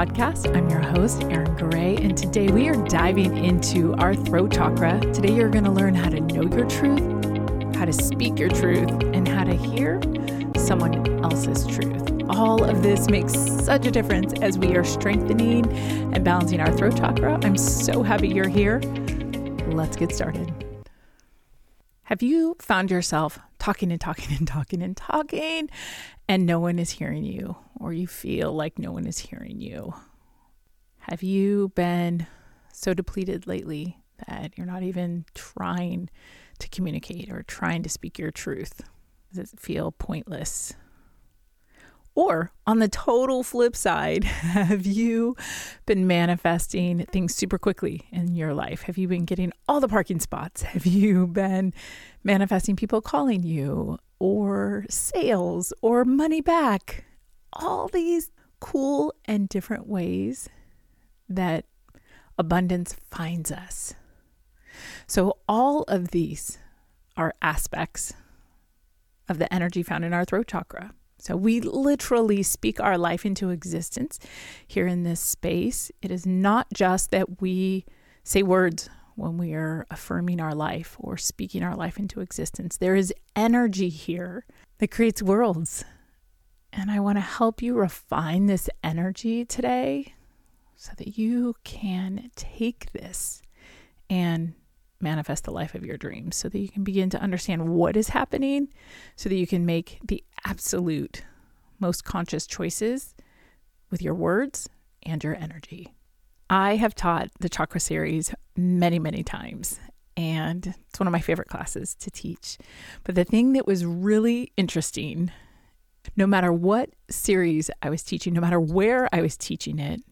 podcast. I'm your host, Erin Gray, and today we are diving into our throat chakra. Today, you're going to learn how to know your truth, how to speak your truth, and how to hear someone else's truth. All of this makes such a difference as we are strengthening and balancing our throat chakra. I'm so happy you're here. Let's get started. Have you found yourself talking and talking and talking and talking, and no one is hearing you, or you feel like no one is hearing you? Have you been so depleted lately that you're not even trying to communicate or trying to speak your truth? Does it feel pointless? Or on the total flip side, have you been manifesting things super quickly in your life? Have you been getting all the parking spots? Have you been manifesting people calling you or sales or money back? All these cool and different ways that abundance finds us. So, all of these are aspects of the energy found in our throat chakra. So we literally speak our life into existence here in this space. It is not just that we say words when we are affirming our life or speaking our life into existence. There is energy here that creates worlds. And I want to help you refine this energy today so that you can take this and manifest the life of your dreams so that you can begin to understand what is happening so that you can make the absolute most conscious choices with your words and your energy. I have taught the chakra series many, many times, and it's one of my favorite classes to teach. But the thing that was really interesting, no matter what series I was teaching, no matter where I was teaching it,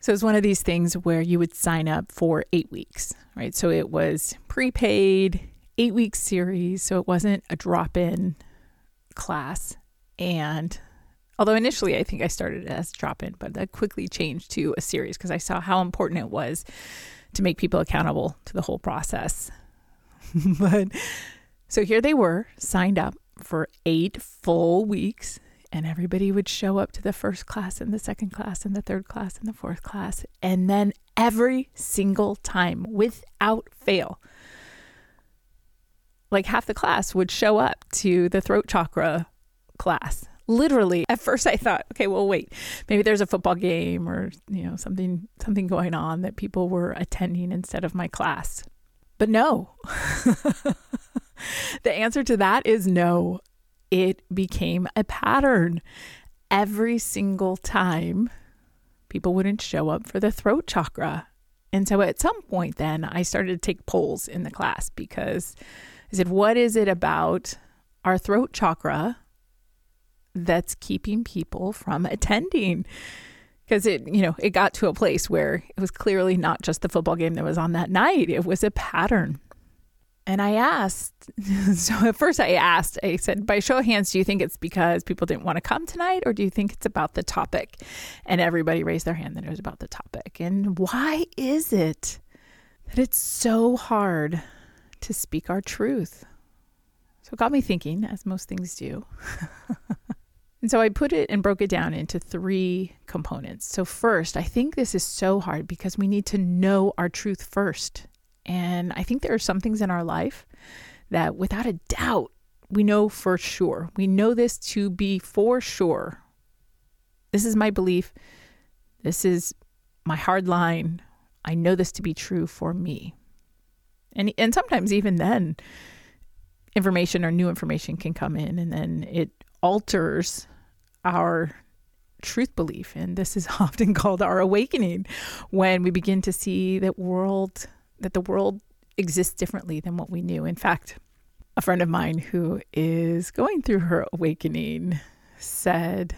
so it's one of these things where you would sign up for eight weeks, right? So it was prepaid, eight week series. So it wasn't a drop in class. And although initially I think I started as drop in, but that quickly changed to a series because I saw how important it was to make people accountable to the whole process. but so here they were signed up for eight full weeks and everybody would show up to the first class and the second class and the third class and the fourth class. And then every single time, without fail, like half the class would show up to the throat chakra class. Literally, at first I thought, okay, well, wait, maybe there's a football game or you know something something going on that people were attending instead of my class. But no. the answer to that is no it became a pattern. Every single time, people wouldn't show up for the throat chakra. And so at some point, then I started to take polls in the class because I said, What is it about our throat chakra that's keeping people from attending? Because it, you know, it got to a place where it was clearly not just the football game that was on that night, it was a pattern. And I asked, so at first I asked, I said, by show of hands, do you think it's because people didn't want to come tonight or do you think it's about the topic? And everybody raised their hand that it was about the topic. And why is it that it's so hard to speak our truth? So it got me thinking, as most things do. and so I put it and broke it down into three components. So, first, I think this is so hard because we need to know our truth first. And I think there are some things in our life that, without a doubt, we know for sure. We know this to be for sure. This is my belief. This is my hard line. I know this to be true for me. And and sometimes even then information or new information can come in and then it alters our truth belief and this is often called our awakening when we begin to see that world that the world exists differently than what we knew. In fact, a friend of mine who is going through her awakening said,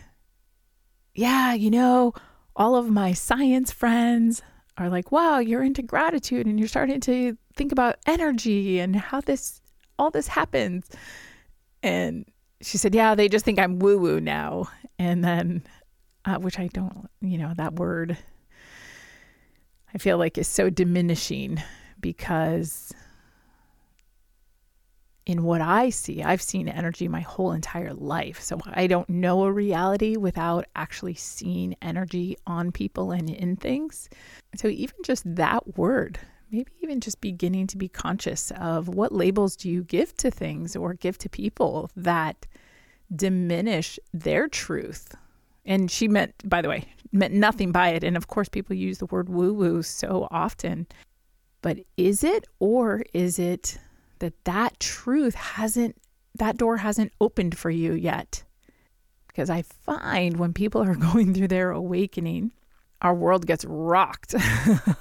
Yeah, you know, all of my science friends are like, wow, you're into gratitude and you're starting to think about energy and how this, all this happens. And she said, yeah, they just think I'm woo woo now. And then, uh, which I don't, you know, that word I feel like is so diminishing because in what I see. I've seen energy my whole entire life. So I don't know a reality without actually seeing energy on people and in things. So even just that word, maybe even just beginning to be conscious of what labels do you give to things or give to people that diminish their truth. And she meant, by the way, meant nothing by it. And of course, people use the word woo woo so often. But is it, or is it that that truth hasn't, that door hasn't opened for you yet? Because I find when people are going through their awakening, our world gets rocked.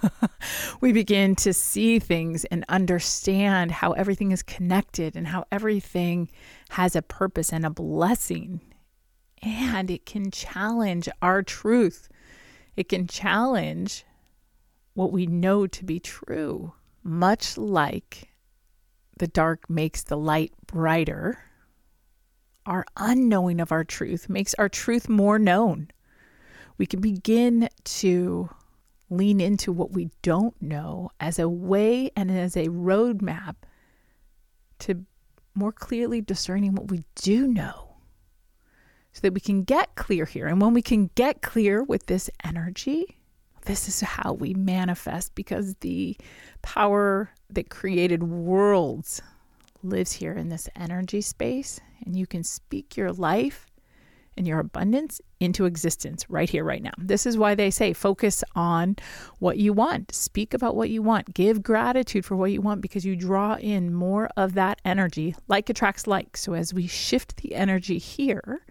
we begin to see things and understand how everything is connected and how everything has a purpose and a blessing. And it can challenge our truth. It can challenge what we know to be true, much like the dark makes the light brighter. Our unknowing of our truth makes our truth more known we can begin to lean into what we don't know as a way and as a roadmap to more clearly discerning what we do know so that we can get clear here. And when we can get clear with this energy, this is how we manifest because the power that created worlds lives here in this energy space. And you can speak your life and your abundance into existence right here, right now. This is why they say focus on what you want, speak about what you want, give gratitude for what you want because you draw in more of that energy. Like attracts like. So as we shift the energy here,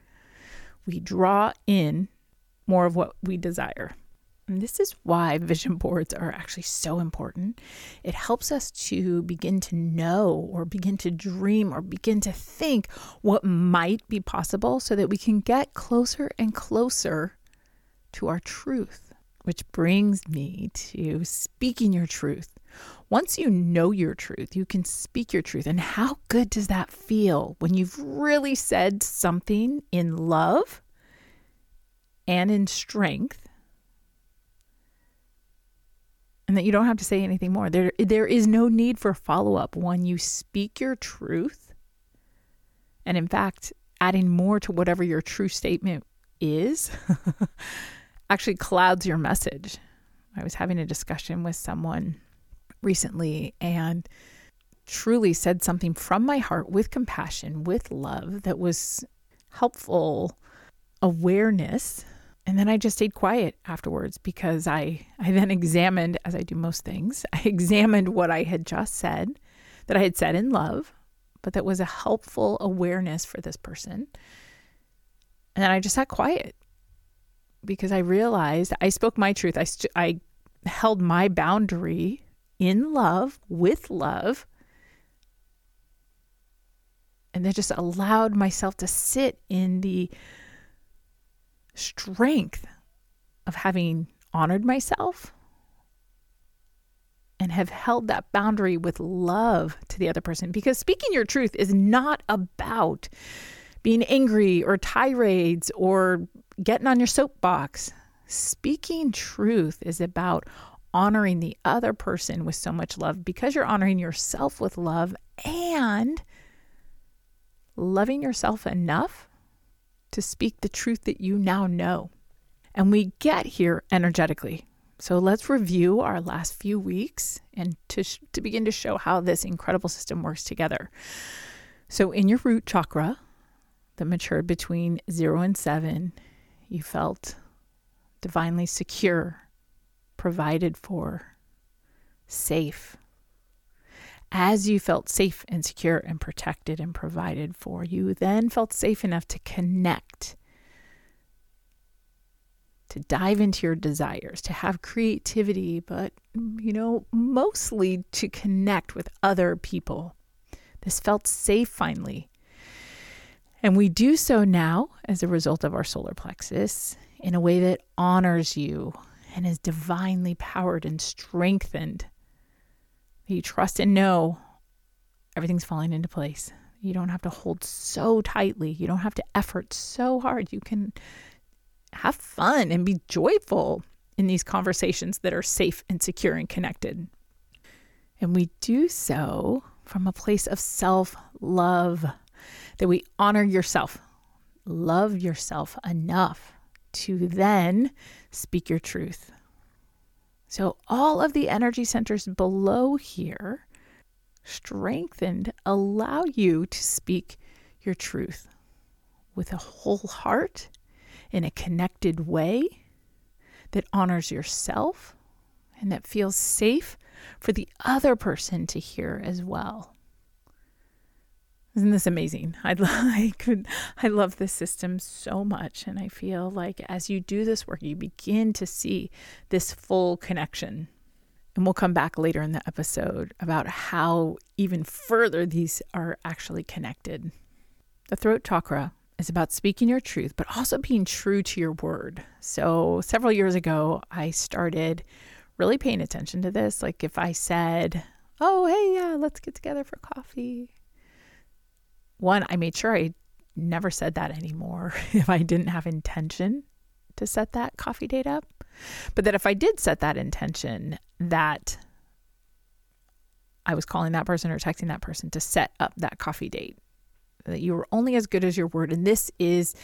we draw in more of what we desire. And this is why vision boards are actually so important. It helps us to begin to know or begin to dream or begin to think what might be possible so that we can get closer and closer to our truth. Which brings me to speaking your truth. Once you know your truth, you can speak your truth. And how good does that feel when you've really said something in love and in strength? and that you don't have to say anything more. There, there is no need for follow up when you speak your truth. And in fact, adding more to whatever your true statement is actually clouds your message. I was having a discussion with someone recently and truly said something from my heart with compassion, with love that was helpful awareness and then I just stayed quiet afterwards because I, I then examined, as I do most things, I examined what I had just said, that I had said in love, but that was a helpful awareness for this person. And then I just sat quiet because I realized I spoke my truth. I, st- I held my boundary in love, with love, and then just allowed myself to sit in the strength of having honored myself and have held that boundary with love to the other person. Because speaking your truth is not about being angry or tirades or getting on your soapbox. Speaking truth is about honoring the other person with so much love because you're honoring yourself with love and loving yourself enough to speak the truth that you now know. And we get here energetically. So let's review our last few weeks and to, sh- to begin to show how this incredible system works together. So, in your root chakra that matured between zero and seven, you felt divinely secure, provided for, safe, as you felt safe and secure and protected and provided for, you then felt safe enough to connect, to dive into your desires, to have creativity, but, you know, mostly to connect with other people. This felt safe finally. And we do so now as a result of our solar plexus in a way that honors you and is divinely powered and strengthened you trust and know everything's falling into place. You don't have to hold so tightly. You don't have to effort so hard. You can have fun and be joyful in these conversations that are safe and secure and connected. And we do so from a place of self love, that we honor yourself, love yourself enough to then speak your truth. So, all of the energy centers below here, strengthened, allow you to speak your truth with a whole heart in a connected way that honors yourself and that feels safe for the other person to hear as well. Isn't this amazing? I, I could I love this system so much and I feel like as you do this work you begin to see this full connection. And we'll come back later in the episode about how even further these are actually connected. The throat chakra is about speaking your truth, but also being true to your word. So, several years ago, I started really paying attention to this. Like, if I said, Oh, hey, yeah, let's get together for coffee. One, I made sure I never said that anymore if I didn't have intention to set that coffee date up. But that if I did set that intention, that I was calling that person or texting that person to set up that coffee date that you were only as good as your word. And this is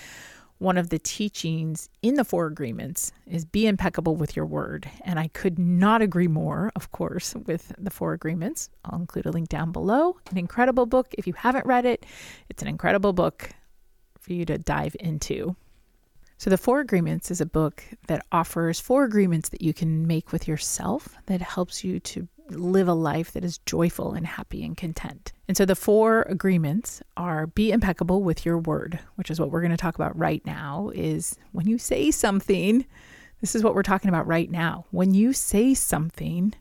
one of the teachings in the four agreements is be impeccable with your word. And i could not agree more of course with the four agreements. I'll include a link down below. An incredible book. If you haven't read it it's an incredible book for you to dive into. So the four agreements is a book that offers four agreements that you can make with yourself that helps you to live a life that is joyful and happy and content. And so the four agreements are be impeccable with your word, which is what we're going to talk about right now is when you say something, this is what we're talking about right now. When you say something,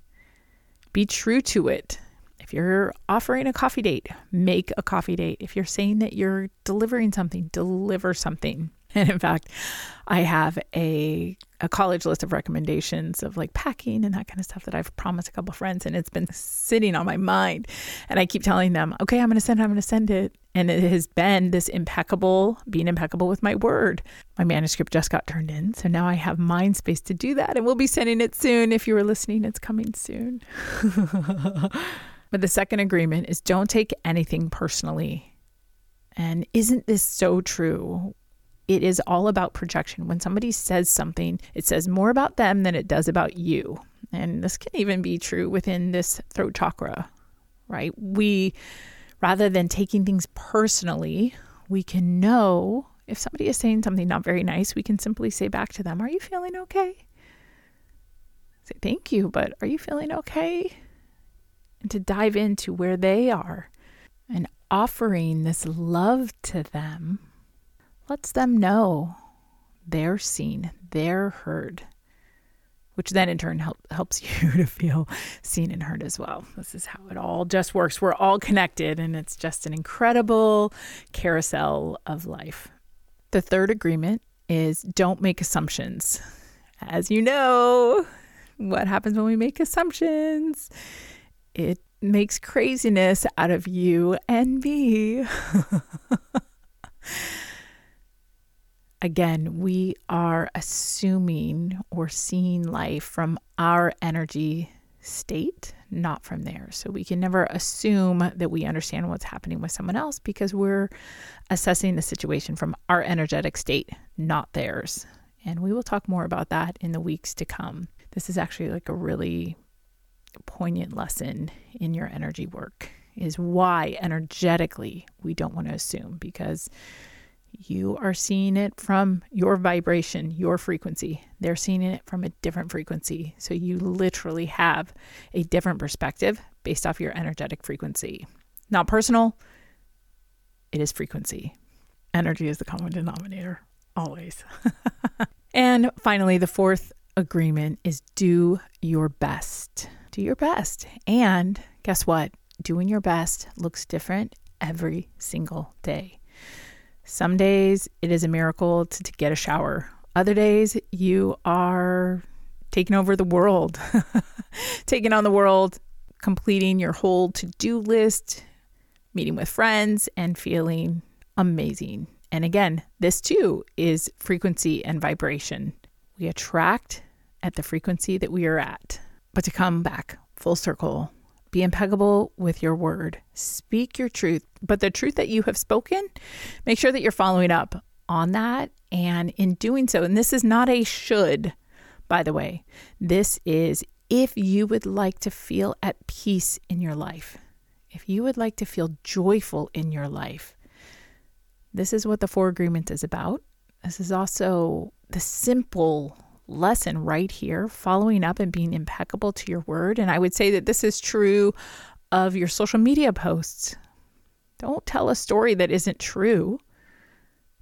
be true to it. If you're offering a coffee date, make a coffee date. If you're saying that you're delivering something, deliver something. And in fact, I have a a college list of recommendations of like packing and that kind of stuff that I've promised a couple friends and it's been sitting on my mind. And I keep telling them, okay, I'm going to send it, I'm going to send it. And it has been this impeccable, being impeccable with my word. My manuscript just got turned in. So now I have mind space to do that. And we'll be sending it soon. If you were listening, it's coming soon. but the second agreement is don't take anything personally. And isn't this so true? It is all about projection. When somebody says something, it says more about them than it does about you. And this can even be true within this throat chakra, right? We, rather than taking things personally, we can know if somebody is saying something not very nice, we can simply say back to them, Are you feeling okay? Say, Thank you, but are you feeling okay? And to dive into where they are and offering this love to them lets them know they're seen, they're heard, which then in turn help, helps you to feel seen and heard as well. This is how it all just works. We're all connected, and it's just an incredible carousel of life. The third agreement is don't make assumptions. As you know, what happens when we make assumptions? It makes craziness out of you and me. again, we are assuming or seeing life from our energy state, not from theirs. So we can never assume that we understand what's happening with someone else because we're assessing the situation from our energetic state, not theirs. And we will talk more about that in the weeks to come. This is actually like a really poignant lesson in your energy work is why energetically we don't want to assume because you are seeing it from your vibration, your frequency. They're seeing it from a different frequency. So you literally have a different perspective based off your energetic frequency. Not personal, it is frequency. Energy is the common denominator, always. and finally, the fourth agreement is do your best. Do your best. And guess what? Doing your best looks different every single day. Some days it is a miracle to, to get a shower. Other days you are taking over the world, taking on the world, completing your whole to do list, meeting with friends, and feeling amazing. And again, this too is frequency and vibration. We attract at the frequency that we are at. But to come back full circle, Be impeccable with your word. Speak your truth, but the truth that you have spoken, make sure that you're following up on that. And in doing so, and this is not a should, by the way, this is if you would like to feel at peace in your life, if you would like to feel joyful in your life, this is what the Four Agreements is about. This is also the simple lesson right here, following up and being impeccable to your word. And I would say that this is true of your social media posts. Don't tell a story that isn't true,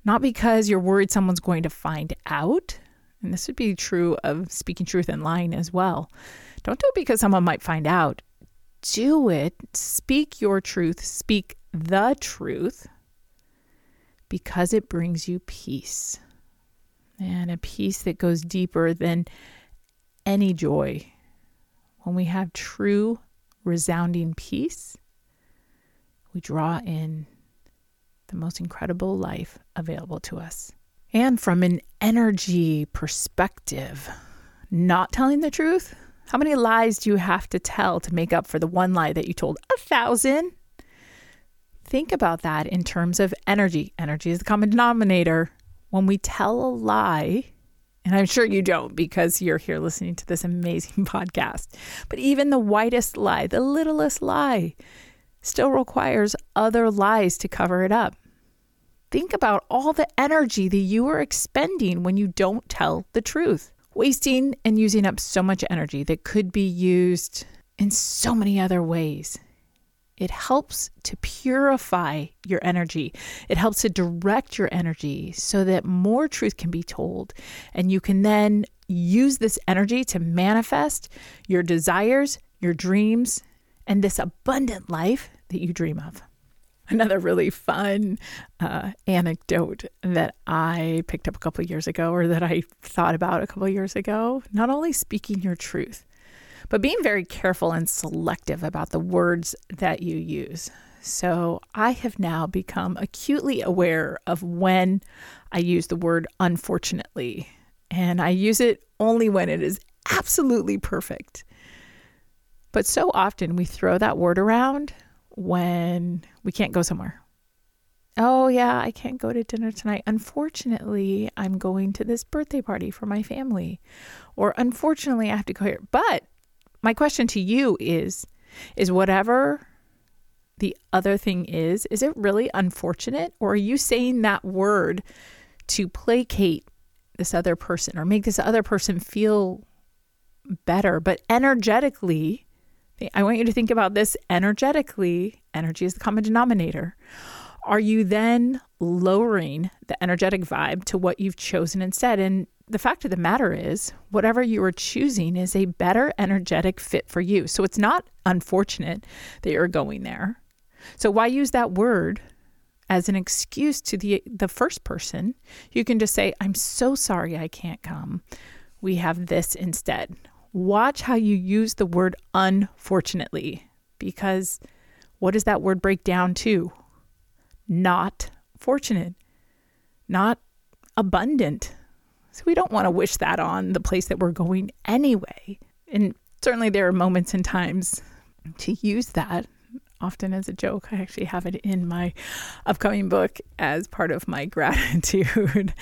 not because you're worried someone's going to find out. And this would be true of speaking truth and lying as well. Don't do it because someone might find out. Do it. Speak your truth. Speak the truth because it brings you peace and a peace that goes deeper than any joy. When we have true, resounding peace, we draw in the most incredible life available to us. And from an energy perspective, not telling the truth, how many lies do you have to tell to make up for the one lie that you told a thousand? Think about that in terms of energy. Energy is the common denominator when we tell a lie, and I'm sure you don't because you're here listening to this amazing podcast, but even the whitest lie, the littlest lie, still requires other lies to cover it up. Think about all the energy that you are expending when you don't tell the truth, wasting and using up so much energy that could be used in so many other ways. It helps to purify your energy. It helps to direct your energy so that more truth can be told. And you can then use this energy to manifest your desires, your dreams, and this abundant life that you dream of. Another really fun uh, anecdote that I picked up a couple years ago, or that I thought about a couple years ago, not only speaking your truth, but being very careful and selective about the words that you use. So I have now become acutely aware of when I use the word unfortunately, and I use it only when it is absolutely perfect. But so often we throw that word around when we can't go somewhere. Oh, yeah, I can't go to dinner tonight. Unfortunately, I'm going to this birthday party for my family. Or unfortunately, I have to go here. But my question to you is is whatever the other thing is, is it really unfortunate or are you saying that word to placate this other person or make this other person feel better, but energetically, I want you to think about this energetically. Energy is the common denominator. Are you then lowering the energetic vibe to what you've chosen instead? And the fact of the matter is, whatever you are choosing is a better energetic fit for you. So it's not unfortunate that you're going there. So why use that word as an excuse to the the first person? You can just say, "I'm so sorry I can't come. We have this instead." Watch how you use the word unfortunately because what does that word break down to? Not fortunate, not abundant so we don't want to wish that on the place that we're going anyway. And certainly there are moments and times to use that often as a joke. I actually have it in my upcoming book as part of my gratitude,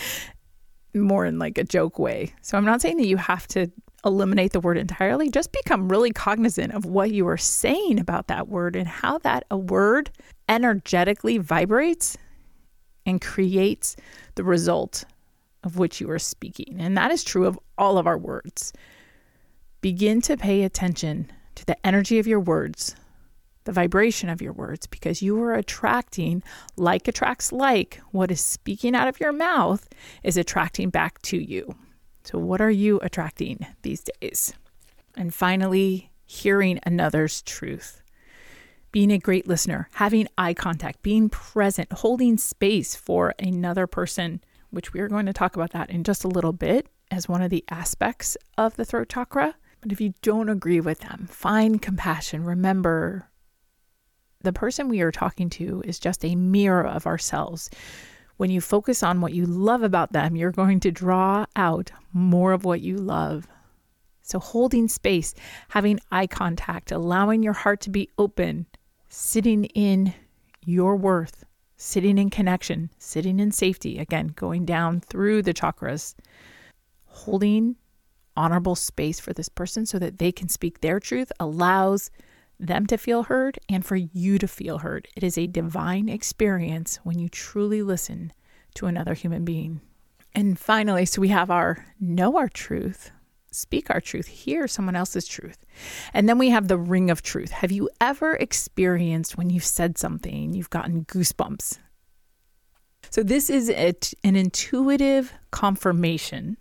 more in like a joke way. So I'm not saying that you have to eliminate the word entirely. Just become really cognizant of what you are saying about that word and how that a word energetically vibrates and creates the result of which you are speaking. And that is true of all of our words. Begin to pay attention to the energy of your words, the vibration of your words, because you are attracting, like attracts like, what is speaking out of your mouth is attracting back to you. So, what are you attracting these days? And finally, hearing another's truth. Being a great listener, having eye contact, being present, holding space for another person which we are going to talk about that in just a little bit as one of the aspects of the throat chakra. But if you don't agree with them, find compassion. Remember, the person we are talking to is just a mirror of ourselves. When you focus on what you love about them, you're going to draw out more of what you love. So, holding space, having eye contact, allowing your heart to be open, sitting in your worth, sitting in connection, sitting in safety, again, going down through the chakras, holding honorable space for this person so that they can speak their truth allows them to feel heard and for you to feel heard. It is a divine experience when you truly listen to another human being. And finally, so we have our know our truth, speak our truth, hear someone else's truth. And then we have the ring of truth. Have you ever experienced when you've said something, you've gotten goosebumps? So, this is a, an intuitive confirmation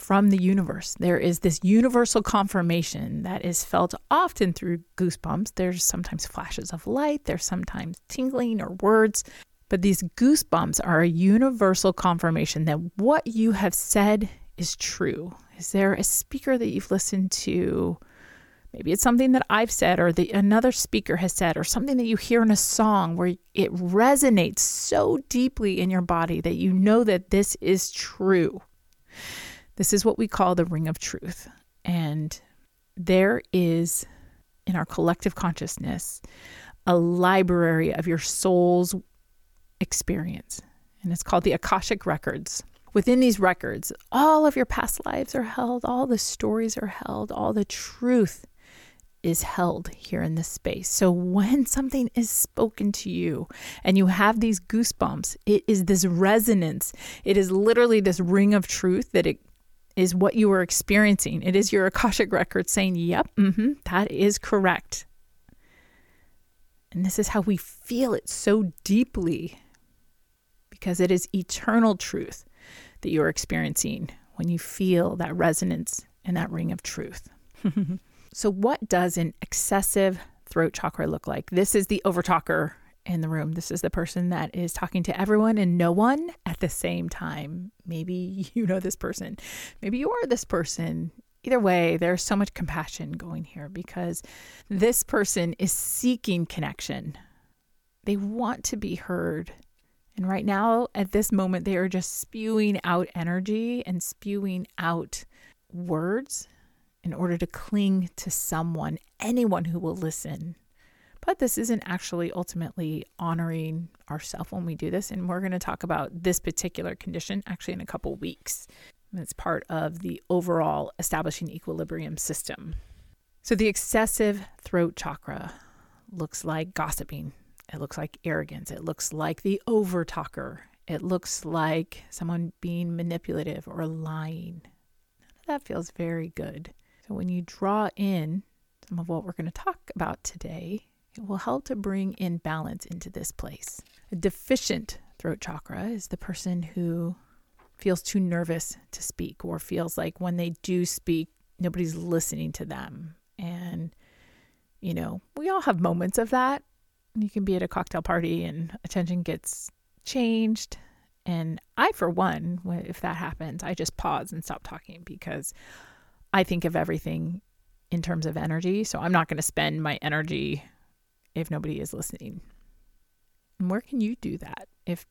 from the universe. There is this universal confirmation that is felt often through goosebumps. There's sometimes flashes of light, there's sometimes tingling or words, but these goosebumps are a universal confirmation that what you have said is true. Is there a speaker that you've listened to? Maybe it's something that I've said or the another speaker has said or something that you hear in a song where it resonates so deeply in your body that you know that this is true. This is what we call the ring of truth. And there is in our collective consciousness a library of your soul's experience. And it's called the Akashic Records. Within these records, all of your past lives are held, all the stories are held, all the truth is held here in this space. So when something is spoken to you and you have these goosebumps, it is this resonance. It is literally this ring of truth that it is what you are experiencing. It is your Akashic record saying, yep, mm-hmm, that is correct. And this is how we feel it so deeply because it is eternal truth that you're experiencing when you feel that resonance and that ring of truth. so, what does an excessive throat chakra look like? This is the overtalker in the room. This is the person that is talking to everyone and no one at the same time. Maybe you know this person. Maybe you are this person. Either way, there's so much compassion going here because this person is seeking connection. They want to be heard. And right now, at this moment, they are just spewing out energy and spewing out words in order to cling to someone, anyone who will listen but this isn't actually ultimately honoring ourselves when we do this. And we're going to talk about this particular condition actually in a couple weeks. It's part of the overall establishing equilibrium system. So, the excessive throat chakra looks like gossiping, it looks like arrogance, it looks like the over talker, it looks like someone being manipulative or lying. None of that feels very good. So, when you draw in some of what we're going to talk about today, it will help to bring in balance into this place. A deficient throat chakra is the person who feels too nervous to speak or feels like when they do speak, nobody's listening to them. And, you know, we all have moments of that. You can be at a cocktail party and attention gets changed. And I, for one, if that happens, I just pause and stop talking because I think of everything in terms of energy. So I'm not going to spend my energy if nobody is listening. And where can you do that? If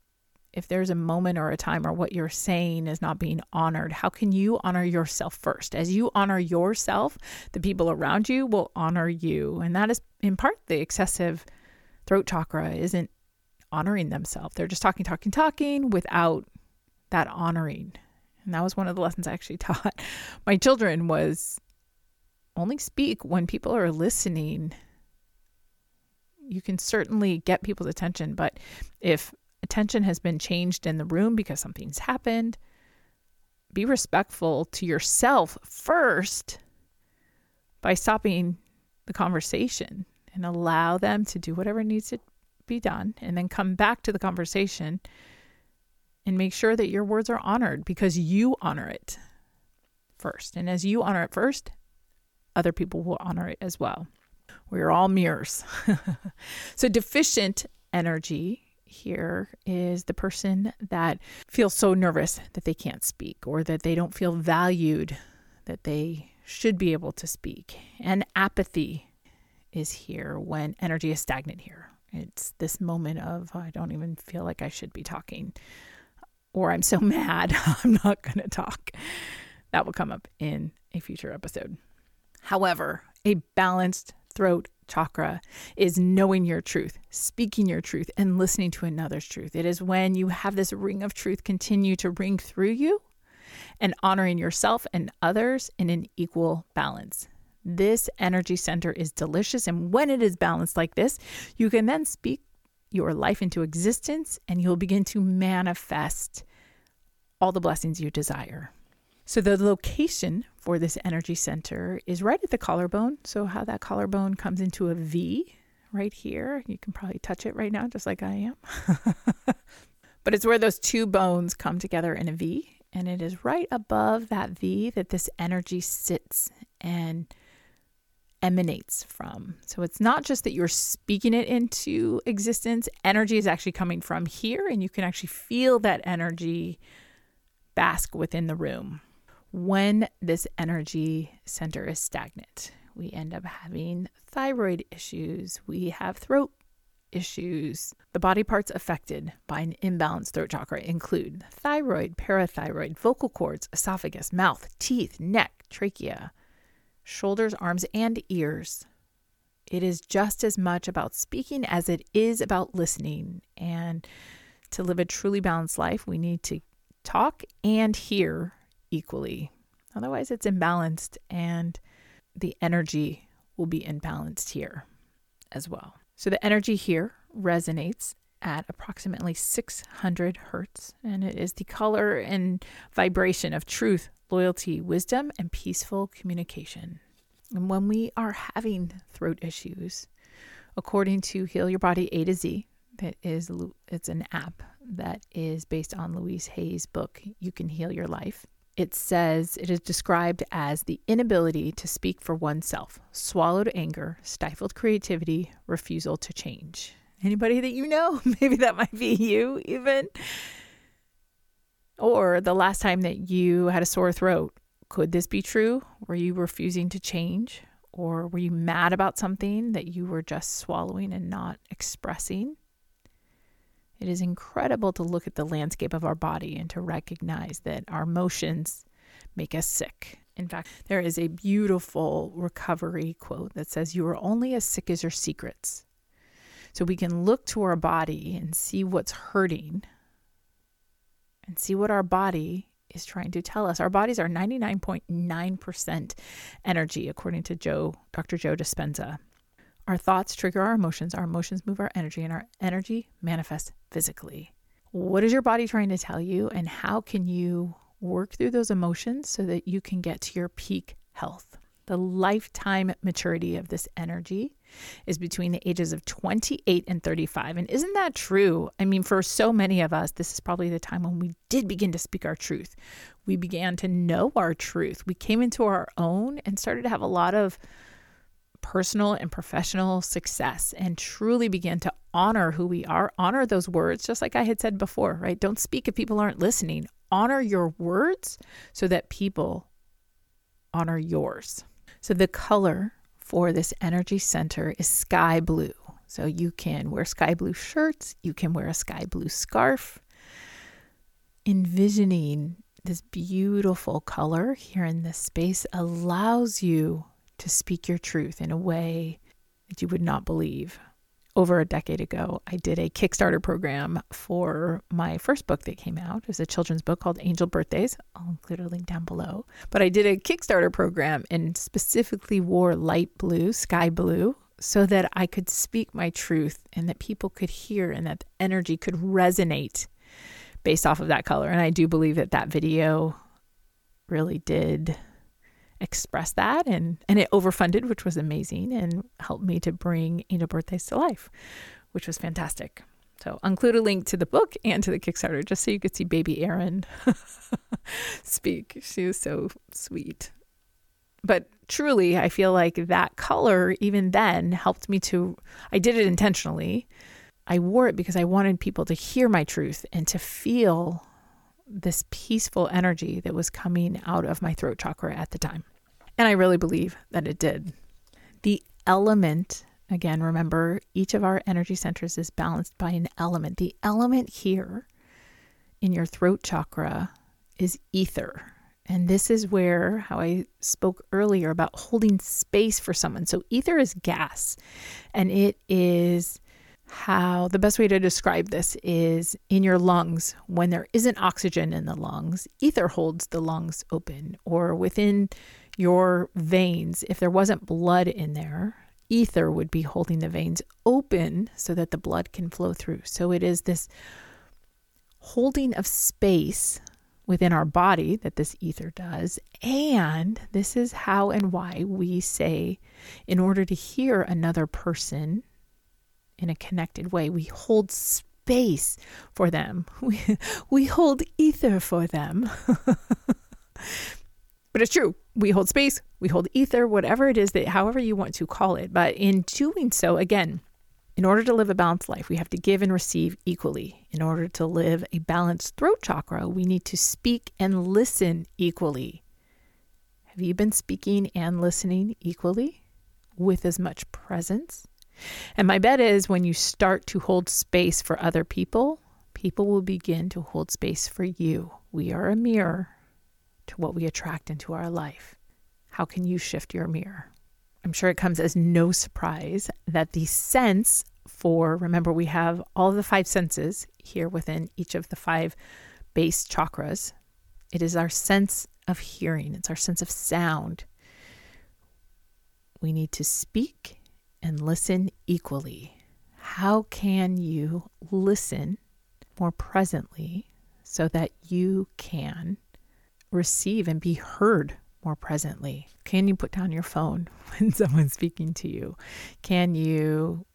if there's a moment or a time or what you're saying is not being honored, how can you honor yourself first? As you honor yourself, the people around you will honor you. And that is in part the excessive throat chakra isn't honoring themselves. They're just talking, talking, talking without that honoring. And that was one of the lessons I actually taught my children was only speak when people are listening you can certainly get people's attention, but if attention has been changed in the room because something's happened, be respectful to yourself first by stopping the conversation and allow them to do whatever needs to be done and then come back to the conversation and make sure that your words are honored because you honor it first. And as you honor it first, other people will honor it as well. We're all mirrors. so, deficient energy here is the person that feels so nervous that they can't speak or that they don't feel valued, that they should be able to speak. And apathy is here when energy is stagnant here. It's this moment of, I don't even feel like I should be talking, or I'm so mad, I'm not going to talk. That will come up in a future episode. However, a balanced throat chakra is knowing your truth, speaking your truth, and listening to another's truth. It is when you have this ring of truth continue to ring through you and honoring yourself and others in an equal balance. This energy center is delicious. And when it is balanced like this, you can then speak your life into existence and you'll begin to manifest all the blessings you desire. So, the location for this energy center is right at the collarbone. So, how that collarbone comes into a V right here. You can probably touch it right now, just like I am. but it's where those two bones come together in a V. And it is right above that V that this energy sits and emanates from. So it's not just that you're speaking it into existence, energy is actually coming from here, and you can actually feel that energy bask within the room. When this energy center is stagnant, we end up having thyroid issues, we have throat issues. The body parts affected by an imbalanced throat chakra include thyroid, parathyroid, vocal cords, esophagus, mouth, teeth, neck, trachea shoulders, arms, and ears. It is just as much about speaking as it is about listening. And to live a truly balanced life, we need to talk and hear equally. Otherwise, it's imbalanced and the energy will be imbalanced here as well. So the energy here resonates at approximately 600 hertz, and it is the color and vibration of truth, loyalty, wisdom, and peaceful communication. And when we are having throat issues, according to Heal Your Body A to Z, that is it's an app that is based on Louise Hay's book You Can Heal Your Life. It says it is described as the inability to speak for oneself, swallowed anger, stifled creativity, refusal to change. Anybody that you know, maybe that might be you even. Or the last time that you had a sore throat, could this be true? Were you refusing to change? Or were you mad about something that you were just swallowing and not expressing? It is incredible to look at the landscape of our body and to recognize that our emotions make us sick. In fact, there is a beautiful recovery quote that says, You are only as sick as your secrets. So we can look to our body and see what's hurting and see what our body is trying to tell us. Our bodies are 99.9% energy, according to Joe, Dr. Joe Dispenza. Our thoughts trigger our emotions, our emotions move our energy, and our energy manifests physically. What is your body trying to tell you, and how can you work through those emotions so that you can get to your peak health? The lifetime maturity of this energy is between the ages of 28 and 35. And isn't that true? I mean, for so many of us, this is probably the time when we did begin to speak our truth. We began to know our truth. We came into our own and started to have a lot of personal and professional success and truly began to honor who we are, honor those words, just like I had said before, right? Don't speak if people aren't listening. Honor your words so that people honor yours. So the color for this energy center is sky blue. So you can wear sky blue shirts, you can wear a sky blue scarf. Envisioning this beautiful color here in this space allows you to speak your truth in a way that you would not believe over a decade ago, I did a Kickstarter program for my first book that came out. It was a children's book called Angel Birthdays. I'll include a link down below. But I did a Kickstarter program and specifically wore light blue, sky blue, so that I could speak my truth and that people could hear and that the energy could resonate based off of that color. And I do believe that that video really did express that and and it overfunded which was amazing and helped me to bring angel birthdays to life which was fantastic. So I'll include a link to the book and to the kickstarter just so you could see baby erin speak. She was so sweet. But truly i feel like that color even then helped me to i did it intentionally. I wore it because i wanted people to hear my truth and to feel this peaceful energy that was coming out of my throat chakra at the time. And I really believe that it did. The element, again, remember, each of our energy centers is balanced by an element. The element here in your throat chakra is ether. And this is where how I spoke earlier about holding space for someone. So ether is gas and it is how the best way to describe this is in your lungs when there isn't oxygen in the lungs ether holds the lungs open or within your veins if there wasn't blood in there ether would be holding the veins open so that the blood can flow through so it is this holding of space within our body that this ether does. And this is how and why we say, in order to hear another person in a connected way, we hold space for them. We, we hold ether for them. but it's true. We hold space, we hold ether, whatever it is that, however you want to call it. But in doing so, again, in order to live a balanced life, we have to give and receive equally. In order to live a balanced throat chakra, we need to speak and listen equally. Have you been speaking and listening equally with as much presence? And my bet is when you start to hold space for other people, people will begin to hold space for you. We are a mirror to what we attract into our life. How can you shift your mirror? I'm sure it comes as no surprise that the sense for, remember, we have all the five senses here within each of the five base chakras. It is our sense of hearing, it's our sense of sound. We need to speak and listen equally. How can you listen more presently so that you can receive and be heard more presently? Can you put down your phone when someone's speaking to you? Can you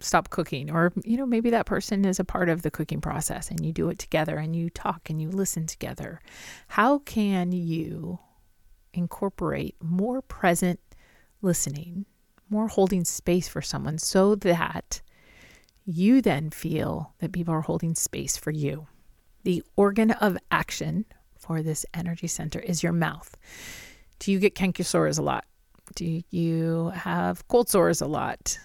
stop cooking? Or, you know, maybe that person is a part of the cooking process and you do it together and you talk and you listen together. How can you incorporate more present listening, more holding space for someone so that you then feel that people are holding space for you? The organ of action for this energy center is your mouth. Do you get canker sores a lot? Do you have cold sores a lot?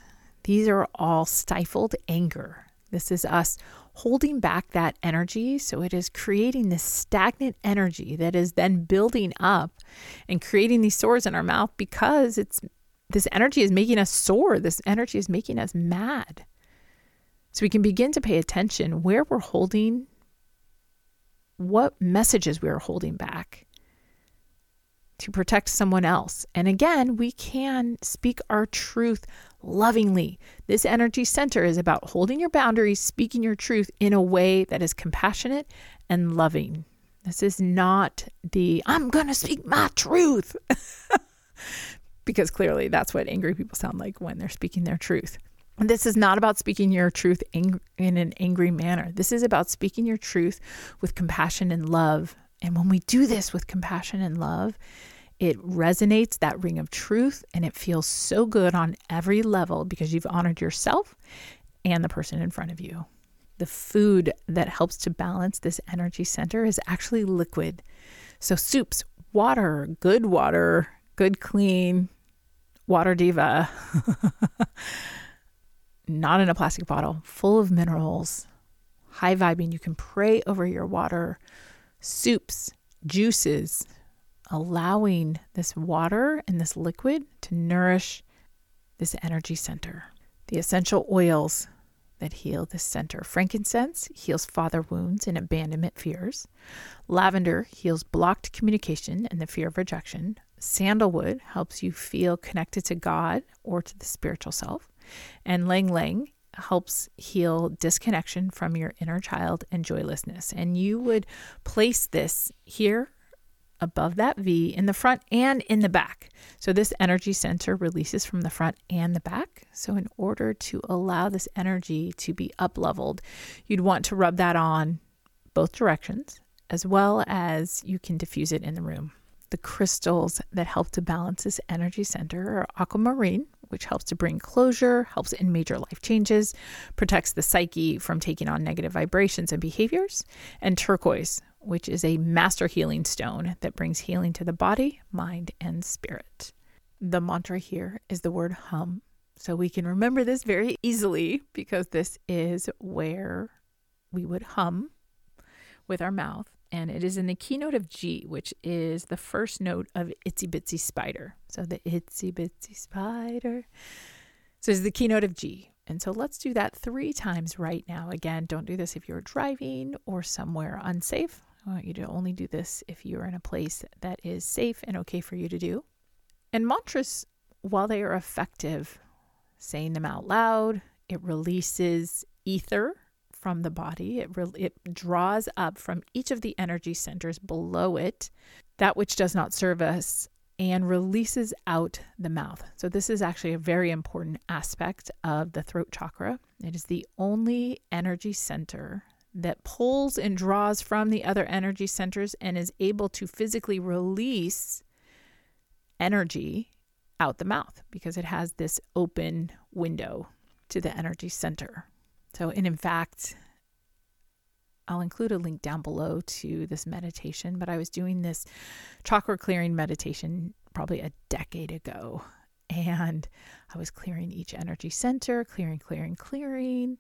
These are all stifled anger. This is us holding back that energy. So it is creating this stagnant energy that is then building up and creating these sores in our mouth because it's this energy is making us sore. This energy is making us mad. So we can begin to pay attention where we're holding what messages we are holding back to protect someone else. And again, we can speak our truth lovingly. This energy center is about holding your boundaries, speaking your truth in a way that is compassionate and loving. This is not the I'm going to speak my truth. because clearly that's what angry people sound like when they're speaking their truth. This is not about speaking your truth in an angry manner. This is about speaking your truth with compassion and love. And when we do this with compassion and love, it resonates that ring of truth and it feels so good on every level because you've honored yourself and the person in front of you. The food that helps to balance this energy center is actually liquid. So, soups, water, good water, good, clean, water diva. not in a plastic bottle, full of minerals, high vibing. You can pray over your water, soups, juices, allowing this water and this liquid to nourish this energy center. The essential oils that heal this center. Frankincense heals father wounds and abandonment fears. Lavender heals blocked communication and the fear of rejection. Sandalwood helps you feel connected to God or to the spiritual self. And Ylang Ylang helps heal disconnection from your inner child and joylessness. And you would place this here above that V in the front and in the back. So this energy center releases from the front and the back. So in order to allow this energy to be up leveled, you'd want to rub that on both directions as well as you can diffuse it in the room. The crystals that help to balance this energy center are aquamarine, which helps to bring closure, helps in major life changes, protects the psyche from taking on negative vibrations and behaviors, and turquoise, which is a master healing stone that brings healing to the body, mind, and spirit. The mantra here is the word hum. So we can remember this very easily because this is where we would hum with our mouth and it is in the keynote of G, which is the first note of Itsy Bitsy Spider. So the Itsy Bitsy Spider. So it's the keynote of G. And so let's do that three times right now. Again, don't do this if you're driving or somewhere unsafe. I want you to only do this if you're in a place that is safe and okay for you to do. And mantras, while they are effective, saying them out loud, it releases ether from the body. It, re- it draws up from each of the energy centers below it that which does not serve us and releases out the mouth. So, this is actually a very important aspect of the throat chakra. It is the only energy center that pulls and draws from the other energy centers and is able to physically release energy out the mouth because it has this open window to the energy center. So, and in fact, I'll include a link down below to this meditation, but I was doing this chakra clearing meditation probably a decade ago. And I was clearing each energy center, clearing, clearing, clearing.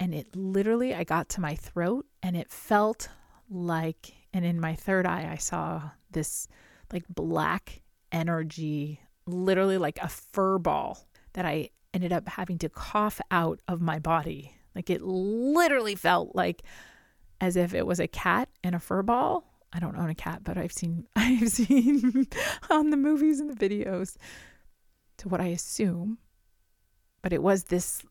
And it literally, I got to my throat and it felt like, and in my third eye, I saw this like black energy, literally like a fur ball that I ended up having to cough out of my body. Like it literally felt like as if it was a cat in a fur ball. I don't own a cat, but I've seen I've seen on the movies and the videos to what I assume. But it was this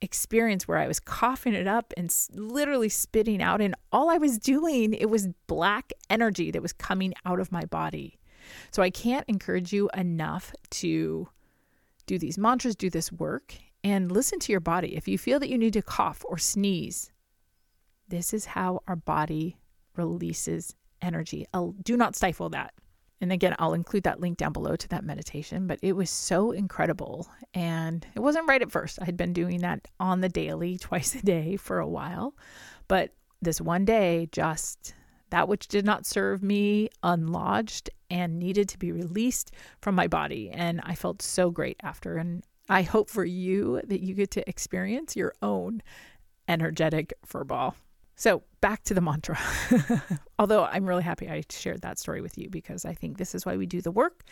experience where I was coughing it up and literally spitting out and all I was doing it was black energy that was coming out of my body. So I can't encourage you enough to do these mantras, do this work, and listen to your body. If you feel that you need to cough or sneeze, this is how our body releases energy. I'll, do not stifle that. And again, I'll include that link down below to that meditation, but it was so incredible. And it wasn't right at first. I had been doing that on the daily, twice a day for a while. But this one day, just that which did not serve me unlodged and needed to be released from my body. And I felt so great after. And I hope for you that you get to experience your own energetic furball. So back to the mantra. Although I'm really happy I shared that story with you because I think this is why we do the work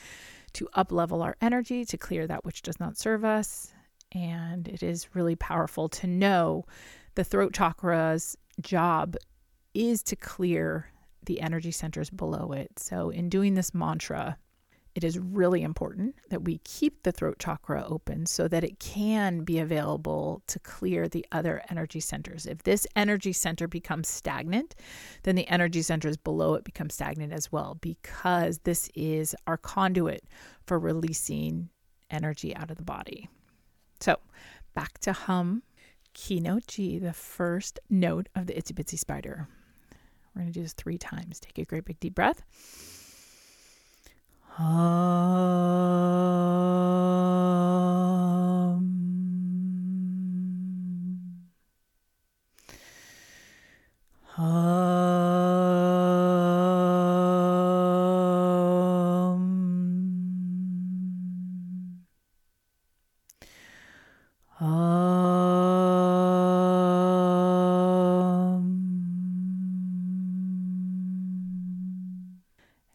to up level our energy, to clear that which does not serve us. And it is really powerful to know the throat chakra's job is to clear the energy centers below it. So, in doing this mantra, it is really important that we keep the throat chakra open so that it can be available to clear the other energy centers. If this energy center becomes stagnant, then the energy centers below it become stagnant as well because this is our conduit for releasing energy out of the body. So, back to hum keynote G, the first note of the itsy bitsy spider. We're going to do this three times. Take a great big deep breath. Um,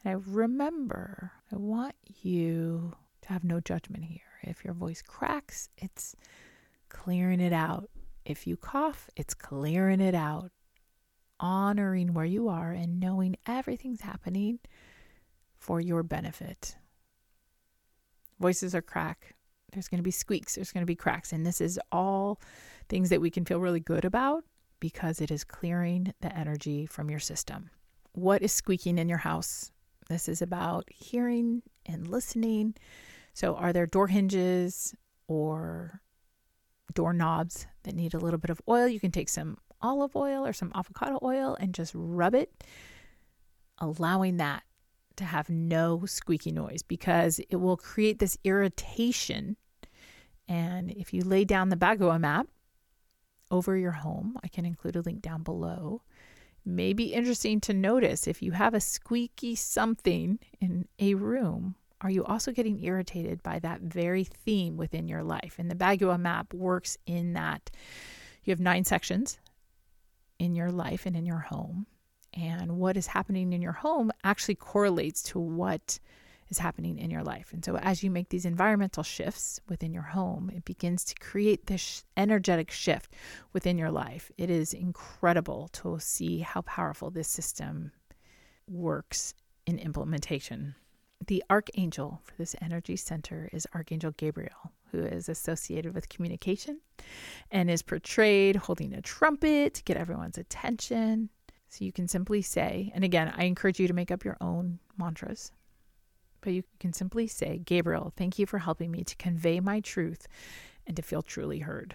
I remember I want you to have no judgment here. If your voice cracks, it's clearing it out. If you cough, it's clearing it out. Honoring where you are and knowing everything's happening for your benefit. Voices are crack. There's going to be squeaks, there's going to be cracks. And this is all things that we can feel really good about because it is clearing the energy from your system. What is squeaking in your house? This is about hearing and listening. So, are there door hinges or doorknobs that need a little bit of oil? You can take some olive oil or some avocado oil and just rub it, allowing that to have no squeaky noise because it will create this irritation. And if you lay down the Bagua map over your home, I can include a link down below may be interesting to notice if you have a squeaky something in a room. Are you also getting irritated by that very theme within your life? And the Bagua map works in that you have nine sections in your life and in your home. and what is happening in your home actually correlates to what is happening in your life. And so, as you make these environmental shifts within your home, it begins to create this energetic shift within your life. It is incredible to see how powerful this system works in implementation. The archangel for this energy center is Archangel Gabriel, who is associated with communication and is portrayed holding a trumpet to get everyone's attention. So you can simply say, and again, I encourage you to make up your own mantras, but you can simply say, Gabriel, thank you for helping me to convey my truth and to feel truly heard.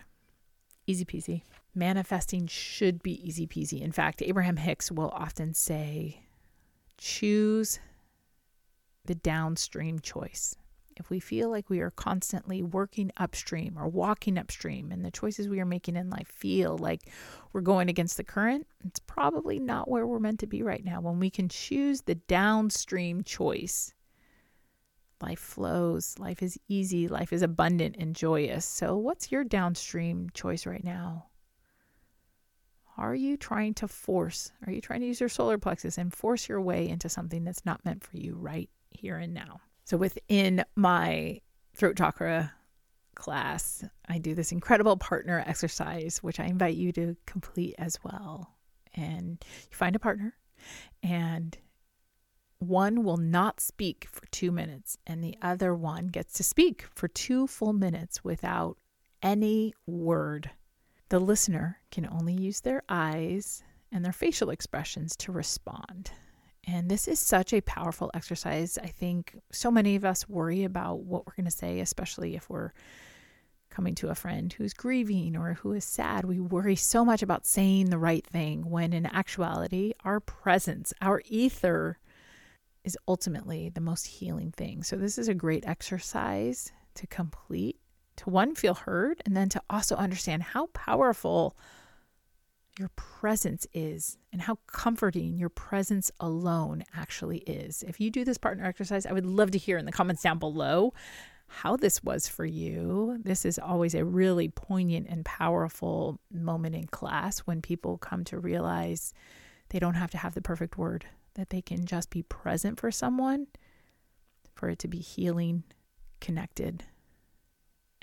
Easy peasy. Manifesting should be easy peasy. In fact, Abraham Hicks will often say, choose the downstream choice if we feel like we are constantly working upstream or walking upstream and the choices we are making in life feel like we're going against the current, it's probably not where we're meant to be right now. When we can choose the downstream choice, life flows, life is easy, life is abundant and joyous. So, what's your downstream choice right now? Are you trying to force, are you trying to use your solar plexus and force your way into something that's not meant for you right here and now? So within my throat chakra class, I do this incredible partner exercise, which I invite you to complete as well. And you find a partner, and one will not speak for two minutes, and the other one gets to speak for two full minutes without any word. The listener can only use their eyes and their facial expressions to respond. And this is such a powerful exercise. I think so many of us worry about what we're going to say, especially if we're coming to a friend who's grieving or who is sad. We worry so much about saying the right thing when in actuality, our presence, our ether, is ultimately the most healing thing. So, this is a great exercise to complete, to one, feel heard, and then to also understand how powerful your presence is and how comforting your presence alone actually is. If you do this partner exercise, I would love to hear in the comments down below how this was for you. This is always a really poignant and powerful moment in class when people come to realize they don't have to have the perfect word, that they can just be present for someone for it to be healing, connected,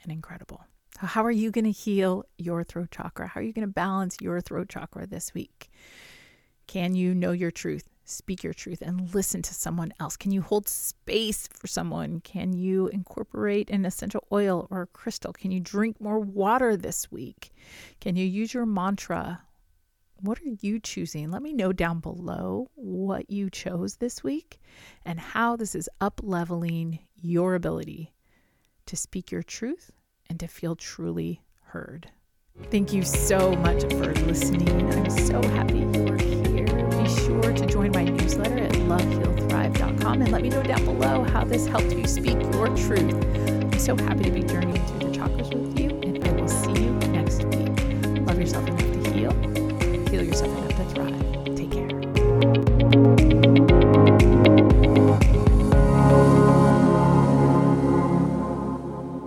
and incredible. How are you going to heal your throat chakra? How are you going to balance your throat chakra this week? Can you know your truth, speak your truth, and listen to someone else? Can you hold space for someone? Can you incorporate an essential oil or a crystal? Can you drink more water this week? Can you use your mantra? What are you choosing? Let me know down below what you chose this week and how this is up leveling your ability to speak your truth and to feel truly heard. Thank you so much for listening. I'm so happy you're here. Be sure to join my newsletter at lovehealthrive.com and let me know down below how this helped you speak your truth. I'm so happy to be journeying through the chakra